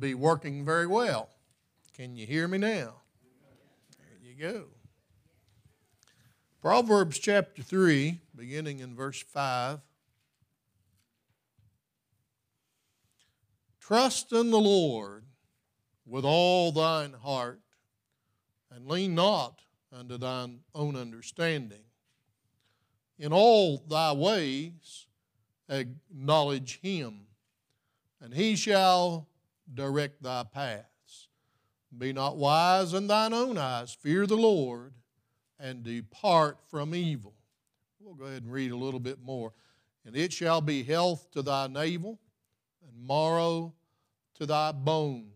be working very well. Can you hear me now? There you go. Proverbs chapter 3, beginning in verse 5. Trust in the Lord with all thine heart, and lean not unto thine own understanding. In all thy ways acknowledge him, and he shall direct thy paths. Be not wise in thine own eyes, fear the Lord, and depart from evil. We'll go ahead and read a little bit more. And it shall be health to thy navel, and marrow to thy bones.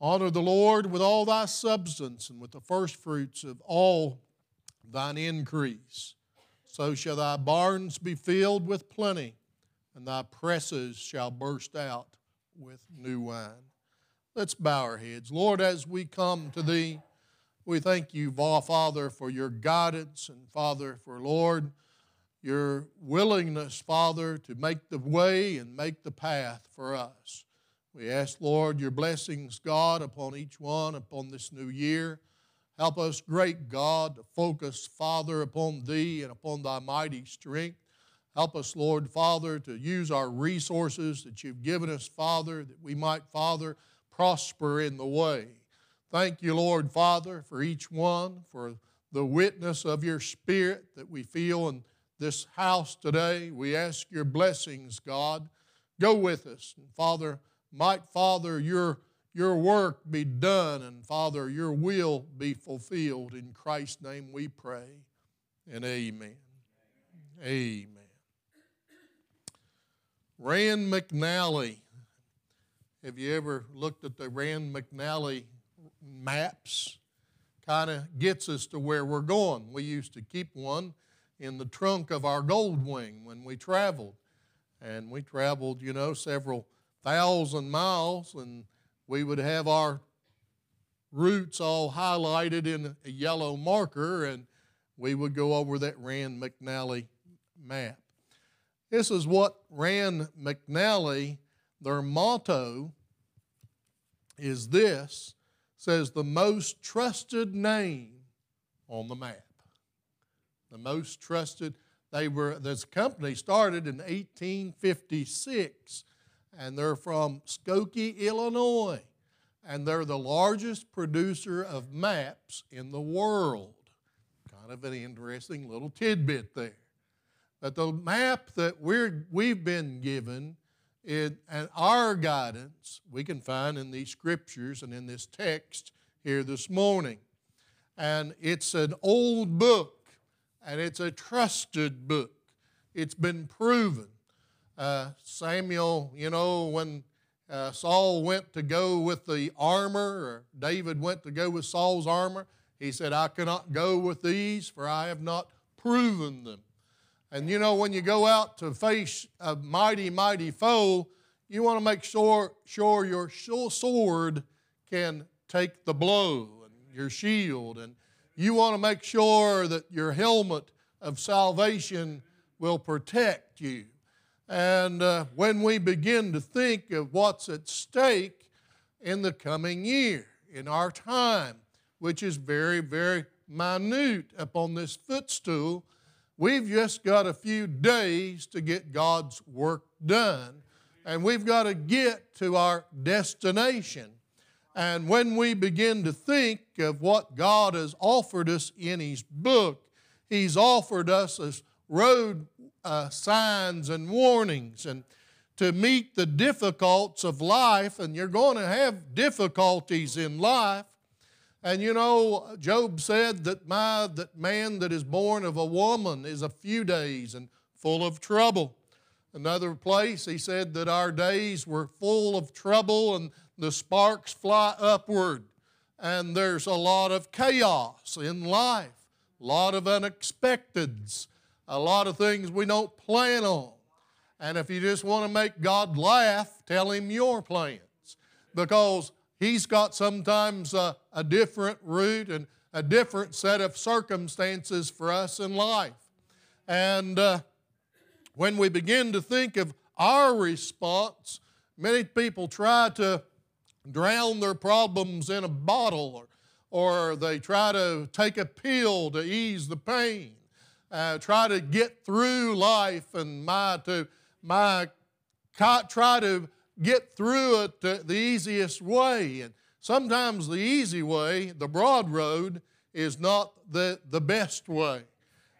Honor the Lord with all thy substance, and with the firstfruits of all thine increase. So shall thy barns be filled with plenty, and thy presses shall burst out with new wine. Let's bow our heads. Lord, as we come to thee, we thank you, Father, for your guidance, and Father, for Lord, your willingness, Father, to make the way and make the path for us. We ask, Lord, your blessings, God, upon each one, upon this new year. Help us, great God, to focus, Father, upon Thee and upon Thy mighty strength. Help us, Lord, Father, to use our resources that you've given us, Father, that we might, Father, prosper in the way. Thank you, Lord, Father, for each one, for the witness of your Spirit that we feel in this house today. We ask your blessings, God. Go with us. And Father, might, Father, your, your work be done, and Father, your will be fulfilled. In Christ's name we pray, and amen. Amen. Rand McNally. Have you ever looked at the Rand McNally maps? Kind of gets us to where we're going. We used to keep one in the trunk of our gold wing when we traveled. And we traveled, you know, several thousand miles, and we would have our routes all highlighted in a yellow marker, and we would go over that Rand McNally map. This is what Rand McNally, their motto is this says the most trusted name on the map. The most trusted, they were, this company started in 1856 and they're from Skokie, Illinois. And they're the largest producer of maps in the world. Kind of an interesting little tidbit there. But the map that we're, we've been given and our guidance we can find in these scriptures and in this text here this morning. And it's an old book and it's a trusted book. It's been proven. Uh, Samuel, you know, when uh, Saul went to go with the armor, or David went to go with Saul's armor, he said, I cannot go with these, for I have not proven them. And you know, when you go out to face a mighty, mighty foe, you want to make sure, sure your sword can take the blow and your shield. And you want to make sure that your helmet of salvation will protect you. And uh, when we begin to think of what's at stake in the coming year, in our time, which is very, very minute upon this footstool, We've just got a few days to get God's work done, and we've got to get to our destination. And when we begin to think of what God has offered us in His book, He's offered us as road uh, signs and warnings and to meet the difficulties of life, and you're going to have difficulties in life. And you know, Job said that my that man that is born of a woman is a few days and full of trouble. Another place he said that our days were full of trouble and the sparks fly upward. And there's a lot of chaos in life, a lot of unexpecteds, a lot of things we don't plan on. And if you just want to make God laugh, tell him your plans. Because He's got sometimes a, a different route and a different set of circumstances for us in life. And uh, when we begin to think of our response, Many people try to drown their problems in a bottle or, or they try to take a pill to ease the pain. Uh, try to get through life and my to my try to get through it the easiest way. And sometimes the easy way, the broad road, is not the, the best way.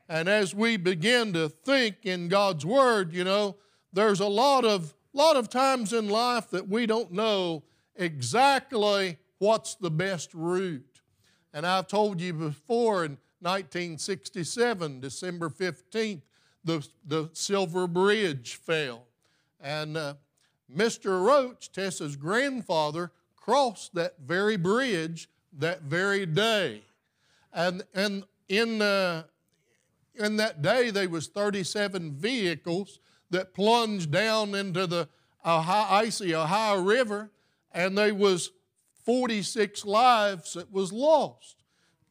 And as we begin to think in God's Word, you know, there's a lot of, lot of times in life that we don't know exactly what's the best route. And I've told you before in 1967, December 15th, the, the Silver Bridge fell. And uh, Mr. Roach, Tessa's grandfather, crossed that very bridge that very day. And, and in, uh, in that day, there was 37 vehicles that plunged down into the Ohio, icy Ohio River, and there was 46 lives that was lost.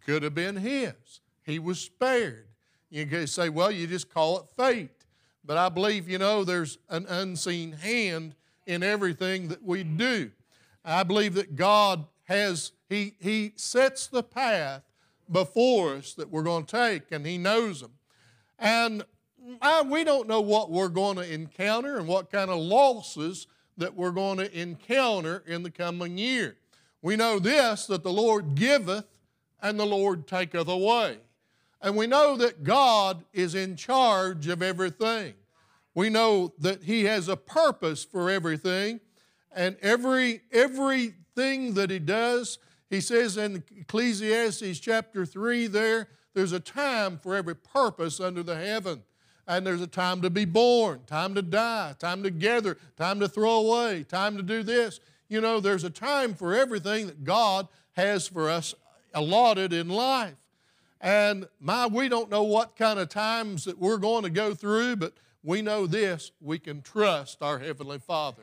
Could have been his. He was spared. You can say, well, you just call it fate. But I believe, you know, there's an unseen hand in everything that we do. I believe that God has, He, he sets the path before us that we're going to take, and He knows them. And I, we don't know what we're going to encounter and what kind of losses that we're going to encounter in the coming year. We know this that the Lord giveth and the Lord taketh away. And we know that God is in charge of everything. We know that He has a purpose for everything, and every everything that He does, He says in Ecclesiastes chapter 3 there, there's a time for every purpose under the heaven. And there's a time to be born, time to die, time to gather, time to throw away, time to do this. You know, there's a time for everything that God has for us allotted in life. And my, we don't know what kind of times that we're going to go through, but we know this we can trust our Heavenly Father.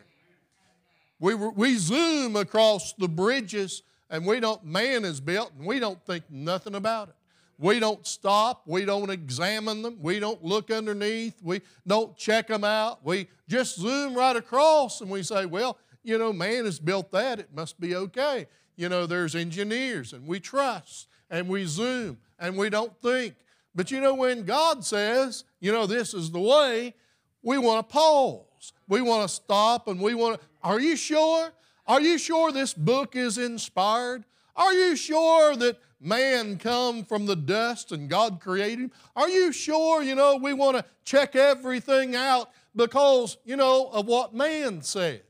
We, we zoom across the bridges and we don't, man is built and we don't think nothing about it. We don't stop. We don't examine them. We don't look underneath. We don't check them out. We just zoom right across and we say, well, you know, man has built that. It must be okay. You know, there's engineers and we trust and we zoom and we don't think. But you know, when God says, you know, this is the way, we want to pause. We want to stop and we want to, are you sure? Are you sure this book is inspired? Are you sure that man come from the dust and God created him? Are you sure, you know, we want to check everything out because, you know, of what man says?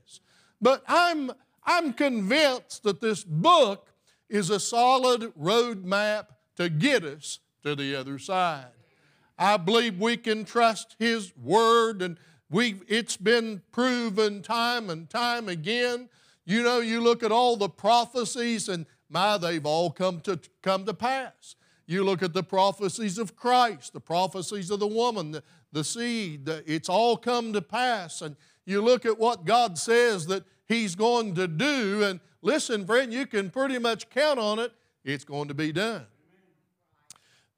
But I'm, I'm convinced that this book is a solid roadmap to get us to the other side. I believe we can trust His Word, and we it's been proven time and time again. You know, you look at all the prophecies, and my, they've all come to come to pass. You look at the prophecies of Christ, the prophecies of the woman, the, the seed, the, it's all come to pass. And you look at what God says that He's going to do, and listen, friend, you can pretty much count on it, it's going to be done.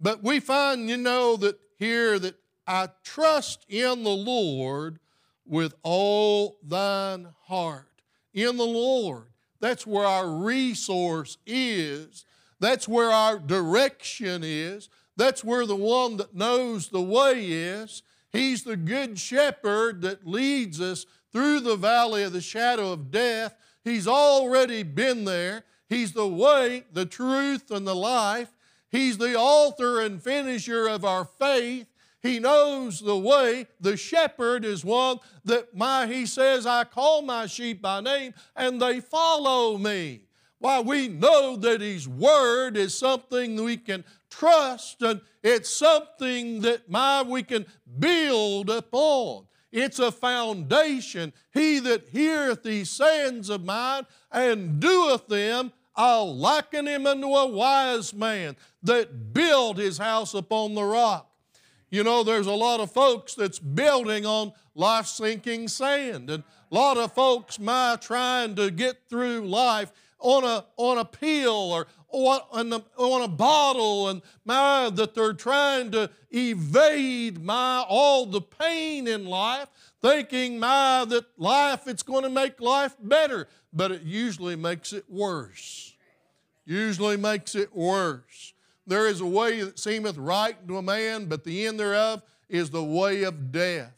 But we find, you know, that here that I trust in the Lord with all thine heart. In the Lord. That's where our resource is. That's where our direction is. That's where the one that knows the way is. He's the good shepherd that leads us through the valley of the shadow of death. He's already been there. He's the way, the truth, and the life. He's the author and finisher of our faith. He knows the way. The shepherd is one that my, he says, I call my sheep by name and they follow me. Why, we know that his word is something we can trust and it's something that my, we can build upon. It's a foundation. He that heareth these sayings of mine and doeth them, I'll liken him unto a wise man that built his house upon the rock. You know, there's a lot of folks that's building on life sinking sand, and a lot of folks, my, trying to get through life on a, on a pill or on, on a bottle and my, that they're trying to evade my, all the pain in life, thinking my, that life, it's going to make life better, but it usually makes it worse. Usually makes it worse. There is a way that seemeth right to a man, but the end thereof is the way of death.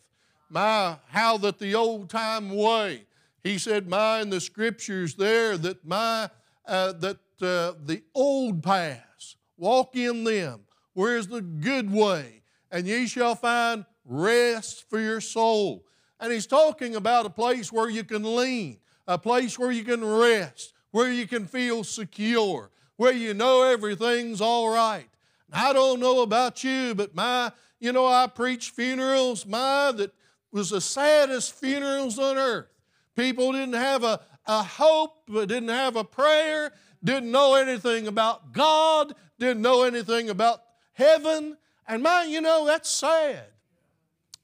My, how that the old time way. He said, my, in the scriptures there, that my, uh, that uh, the old paths, walk in them. Where is the good way? And ye shall find rest for your soul. And he's talking about a place where you can lean, a place where you can rest, where you can feel secure, where you know everything's all right. I don't know about you, but my, you know, I preach funerals, my, that was the saddest funerals on earth. People didn't have a, a hope, didn't have a prayer, didn't know anything about God, didn't know anything about heaven. And my, you know, that's sad.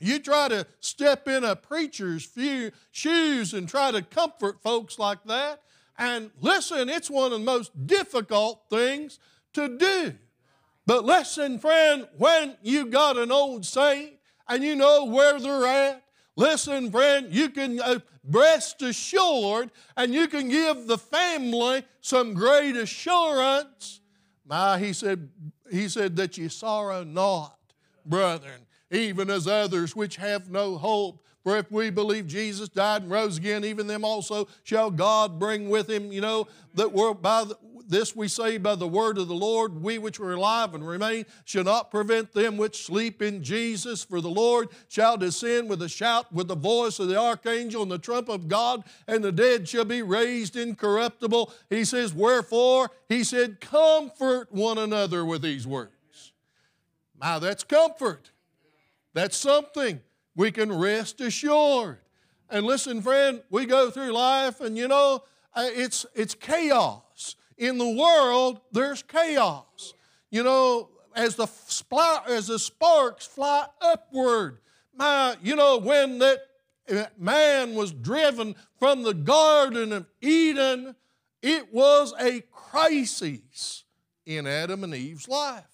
You try to step in a preacher's shoes and try to comfort folks like that. And listen, it's one of the most difficult things to do. But listen, friend, when you got an old saint and you know where they're at, listen, friend, you can uh, rest assured and you can give the family some great assurance. My, he said, he said that you sorrow not, brethren, even as others which have no hope. For if we believe Jesus died and rose again, even them also shall God bring with him, you know, that we're by the, this we say by the word of the Lord, we which are alive and remain shall not prevent them which sleep in Jesus. For the Lord shall descend with a shout, with the voice of the archangel and the trump of God, and the dead shall be raised incorruptible. He says, Wherefore? He said, Comfort one another with these words. Now that's comfort. That's something we can rest assured. And listen, friend, we go through life and you know, uh, it's, it's chaos. In the world, there's chaos. You know, as the, as the sparks fly upward, my, you know, when that uh, man was driven from the Garden of Eden, it was a crisis in Adam and Eve's life.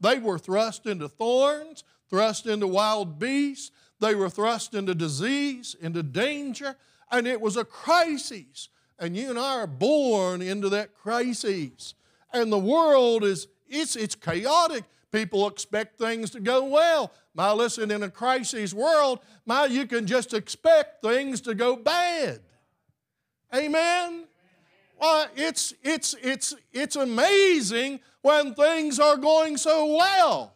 They were thrust into thorns, thrust into wild beasts, they were thrust into disease, into danger, and it was a crisis. And you and I are born into that crisis. And the world is, it's, it's chaotic. People expect things to go well. My, listen, in a crisis world, my, you can just expect things to go bad. Amen? Well, it's, it's, it's, it's amazing when things are going so well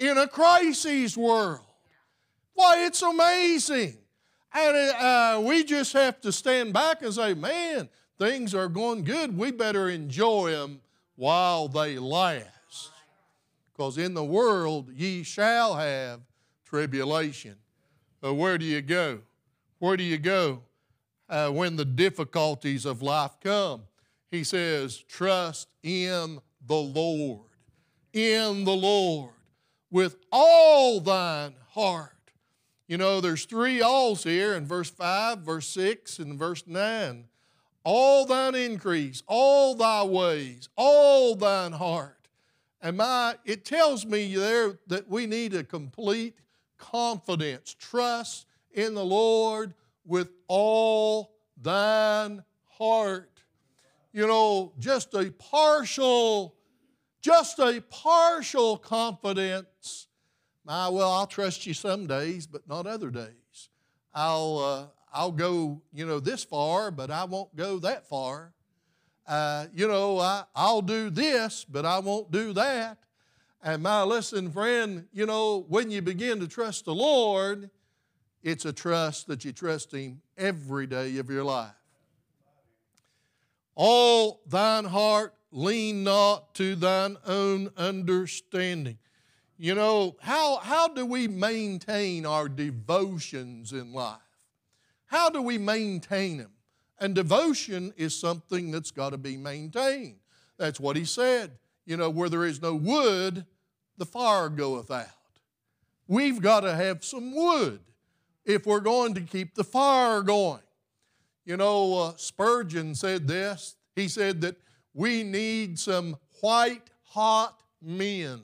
in a crisis world. Why, it's amazing. And uh, we just have to stand back and say, man, things are going good. We better enjoy them while they last. Because in the world ye shall have tribulation. But where do you go? Where do you go uh, when the difficulties of life come? He says, trust in the Lord. In the Lord with all thine heart you know, there's three alls here in verse 5, verse 6, and verse 9. All thine increase, all thy ways, all thine heart. And my, it tells me there that we need a complete confidence, trust in the Lord with all thine heart. You know, just a partial, just a partial confidence my, well, I'll trust you some days, but not other days. I'll, uh, I'll go, you know, this far, but I won't go that far. Uh, you know, I, I'll do this, but I won't do that. And my listen, friend, you know, when you begin to trust the Lord, it's a trust that you trust Him every day of your life. All thine heart lean not to thine own understanding. You know, how, how do we maintain our devotions in life? How do we maintain them? And devotion is something that's got to be maintained. That's what he said. You know, where there is no wood, the fire goeth out. We've got to have some wood. if we're going to keep the fire going. You know, uh, Spurgeon said this. He said that we need some white hot men,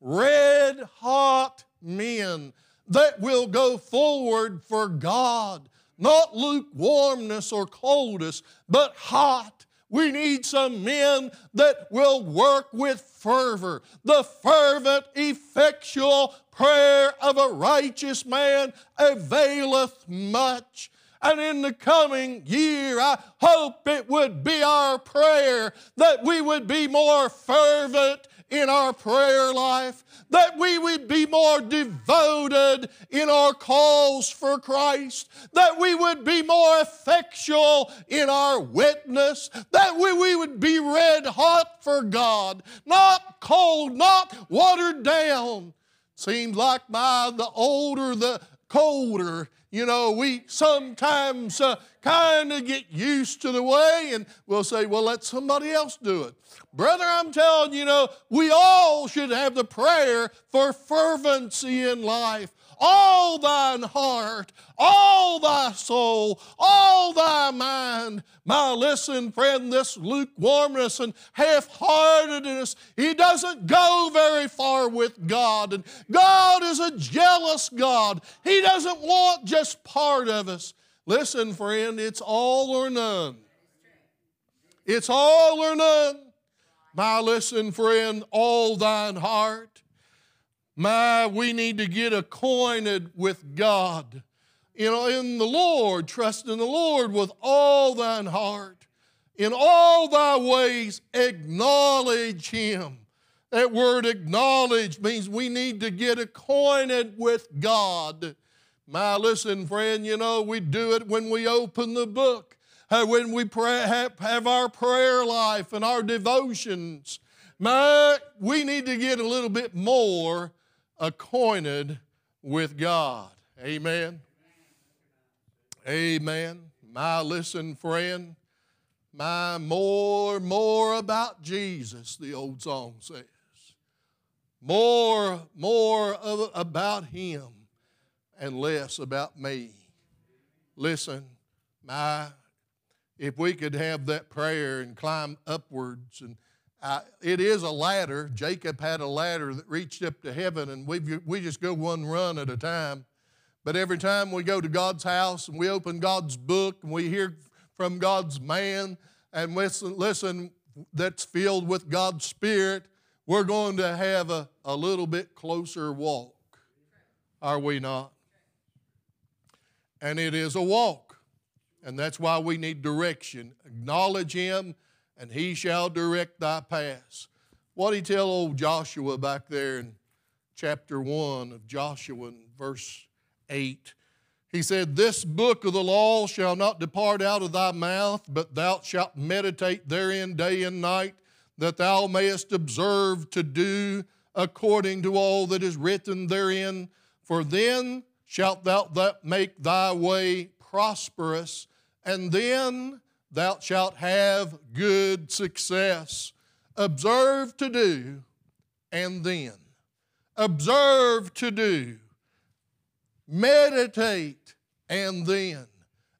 red hot men that will go forward for God. Not lukewarmness or coldness, but hot. We need some men that will work with fervor. The fervent, effectual prayer of a righteous man availeth much. And in the coming year, I hope it would be our prayer that we would be more fervent in our prayer life, that we would be more devoted in our calls for Christ, that we would be more effectual in our witness, that we, we would be red hot for God, not cold, not watered down. Seems like my the older the colder you know, we sometimes uh, kind of get used to the way and we'll say, well, let somebody else do it. Brother, I'm telling you, you know, we all should have the prayer for fervency in life all thine heart, all thy soul, all thy mind. My listen, friend, this lukewarmness and half heartedness, he doesn't go very far with God. And God is a jealous God. He doesn't want just part of us. Listen, friend, it's all or none. It's all or none. My listen, friend, all thine heart my, we need to get acquainted with God. You know, in the Lord, trust in the Lord with all thine heart. In all thy ways, acknowledge Him. That word acknowledge means we need to get acquainted with God. My, listen, friend, you know, we do it when we open the book, uh, when we pray, have, have our prayer life and our devotions. My, we need to get a little bit more acquainted with God. Amen. Amen. My listen, friend, my more, more about Jesus, the old song says. More, more of, about Him and less about me. Listen, my, if we could have that prayer and climb upwards and uh, it is a ladder. Jacob had a ladder that reached up to heaven, and we we just go one run at a time. But every time we go to God's house and we open God's book and we hear from God's man and listen, listen that's filled with God's Spirit, we're going to have a, a little bit closer walk. Are we not? And it is a walk. And that's why we need direction. Acknowledge Him and he shall direct thy paths. What did he tell old Joshua back there in chapter 1 of Joshua in verse 8? He said, This book of the law shall not depart out of thy mouth, but thou shalt meditate therein day and night, that thou mayest observe to do according to all that is written therein. For then shalt thou make thy way prosperous, and then thou shalt have good success. Observe to do, and then. Observe to do. Meditate, and then.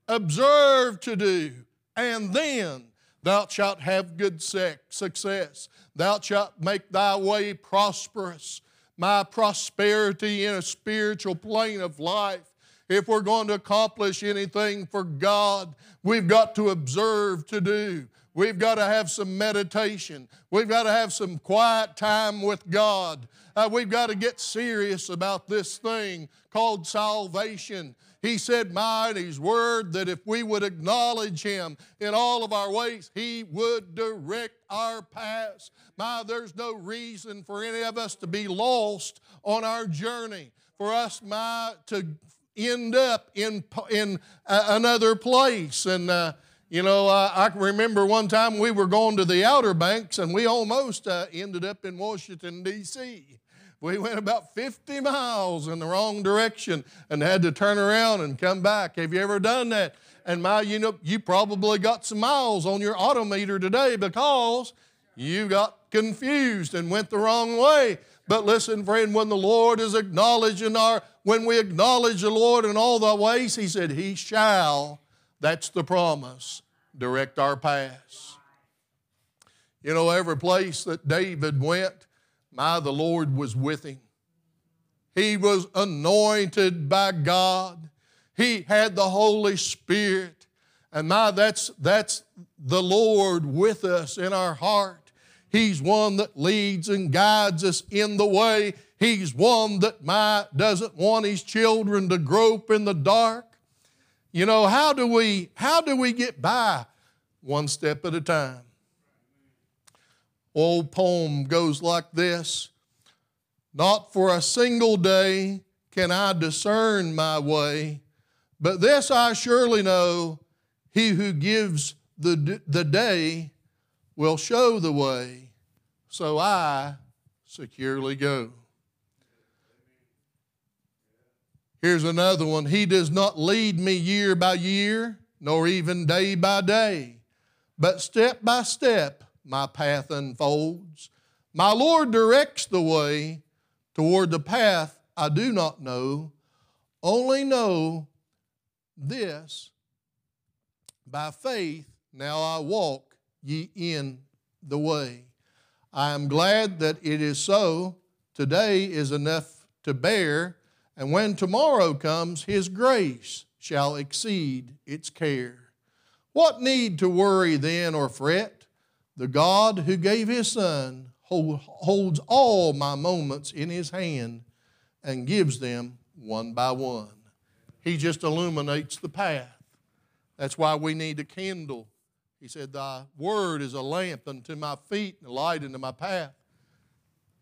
Observe to do, and then thou shalt have good success. Thou shalt make thy way prosperous. My prosperity in a spiritual plane of life if we're going to accomplish anything for God, we've got to observe to do. We've got to have some meditation. We've got to have some quiet time with God. Uh, we've got to get serious about this thing called salvation. He said, "My His word, that if we would acknowledge Him in all of our ways, He would direct our paths. My, there's no reason for any of us to be lost on our journey. For us, my, to end up in, in another place. And, uh, you know, uh, I remember one time we were going to the Outer Banks and we almost uh, ended up in Washington, D.C. We went about 50 miles in the wrong direction and had to turn around and come back. Have you ever done that? And my, you know, you probably got some miles on your odometer today because you got confused and went the wrong way. But listen, friend, when the Lord is acknowledged in our, when we acknowledge the Lord in all thy ways, He said, He shall, that's the promise, direct our paths. You know, every place that David went, my, the Lord was with him. He was anointed by God. He had the Holy Spirit. And my, that's, that's the Lord with us in our heart. He's one that leads and guides us in the way. He's one that my, doesn't want his children to grope in the dark. You know, how do we, how do we get by? One step at a time. Old poem goes like this Not for a single day can I discern my way, but this I surely know He who gives the, the day will show the way, so I securely go. Here's another one. He does not lead me year by year, nor even day by day, but step by step my path unfolds. My Lord directs the way toward the path I do not know, only know this by faith now I walk ye in the way. I am glad that it is so. Today is enough to bear, and when tomorrow comes, His grace shall exceed its care. What need to worry then or fret? The God who gave His Son holds all my moments in His hand and gives them one by one. He just illuminates the path. That's why we need a candle. He said, Thy word is a lamp unto my feet and a light unto my path.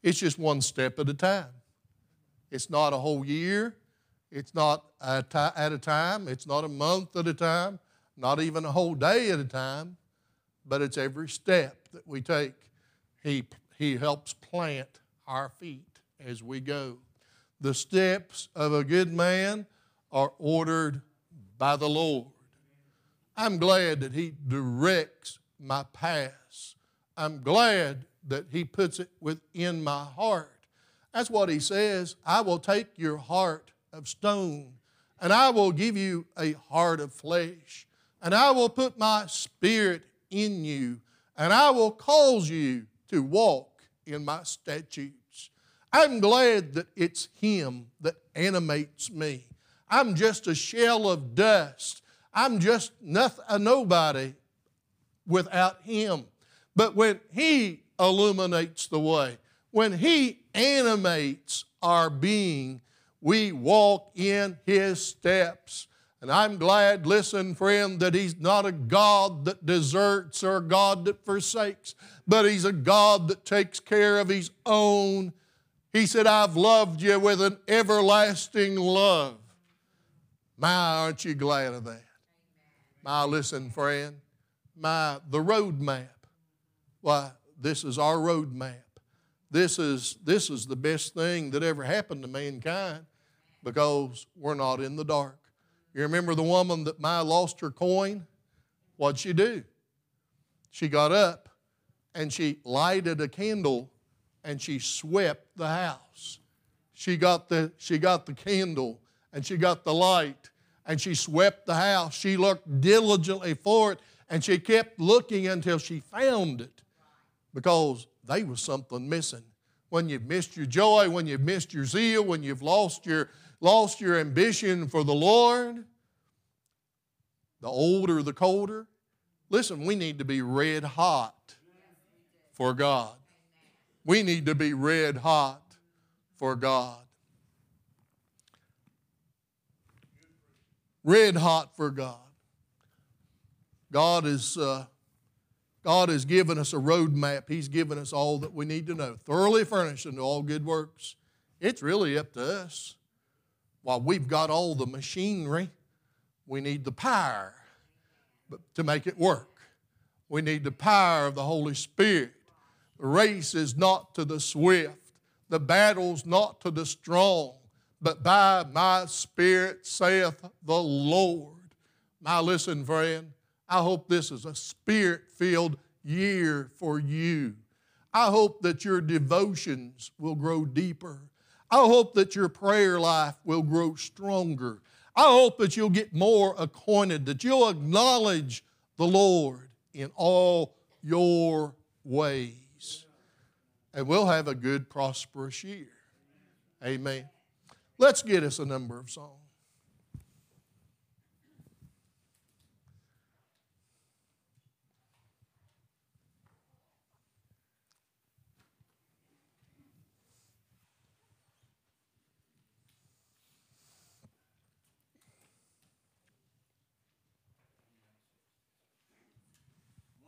It's just one step at a time. It's not a whole year. It's not at a time. It's not a month at a time. Not even a whole day at a time but it's every step that we take. He, he helps plant our feet as we go. The steps of a good man are ordered by the Lord. I'm glad that He directs my paths. I'm glad that He puts it within my heart. That's what He says. I will take your heart of stone and I will give you a heart of flesh, and I will put my spirit in you, and I will cause you to walk in my statutes. I'm glad that it's Him that animates me. I'm just a shell of dust. I'm just nothing, a nobody without Him. But when He illuminates the way, when He animates our being, we walk in His steps. And I'm glad, listen, friend, that He's not a God that deserts or a God that forsakes, but He's a God that takes care of His own. He said, I've loved you with an everlasting love. My, aren't you glad of that? My, listen, friend, my, the road map. Why, this is our road map. This is, this is the best thing that ever happened to mankind because we're not in the dark. You remember the woman that my lost her coin? What'd she do? She got up and she lighted a candle and she swept the house. She got the, she got the candle and she got the light and she swept the house. She looked diligently for it and she kept looking until she found it because there was something missing. When you've missed your joy, when you've missed your zeal, when you've lost your, lost your ambition for the Lord, the older, the colder. Listen, we need to be red hot for God. We need to be red hot for God. Red hot for God. God is. Uh, God has given us a roadmap. He's given us all that we need to know, thoroughly furnished unto all good works. It's really up to us. While we've got all the machinery, we need the power to make it work. We need the power of the Holy Spirit. The race is not to the swift, the battle's not to the strong, but by my Spirit, saith the Lord. Now, listen, friend, I hope this is a spirit filled year for you. I hope that your devotions will grow deeper. I hope that your prayer life will grow stronger. I hope that you'll get more acquainted, that you'll acknowledge the Lord in all your ways. And we'll have a good, prosperous year. Amen. Let's get us a number of songs.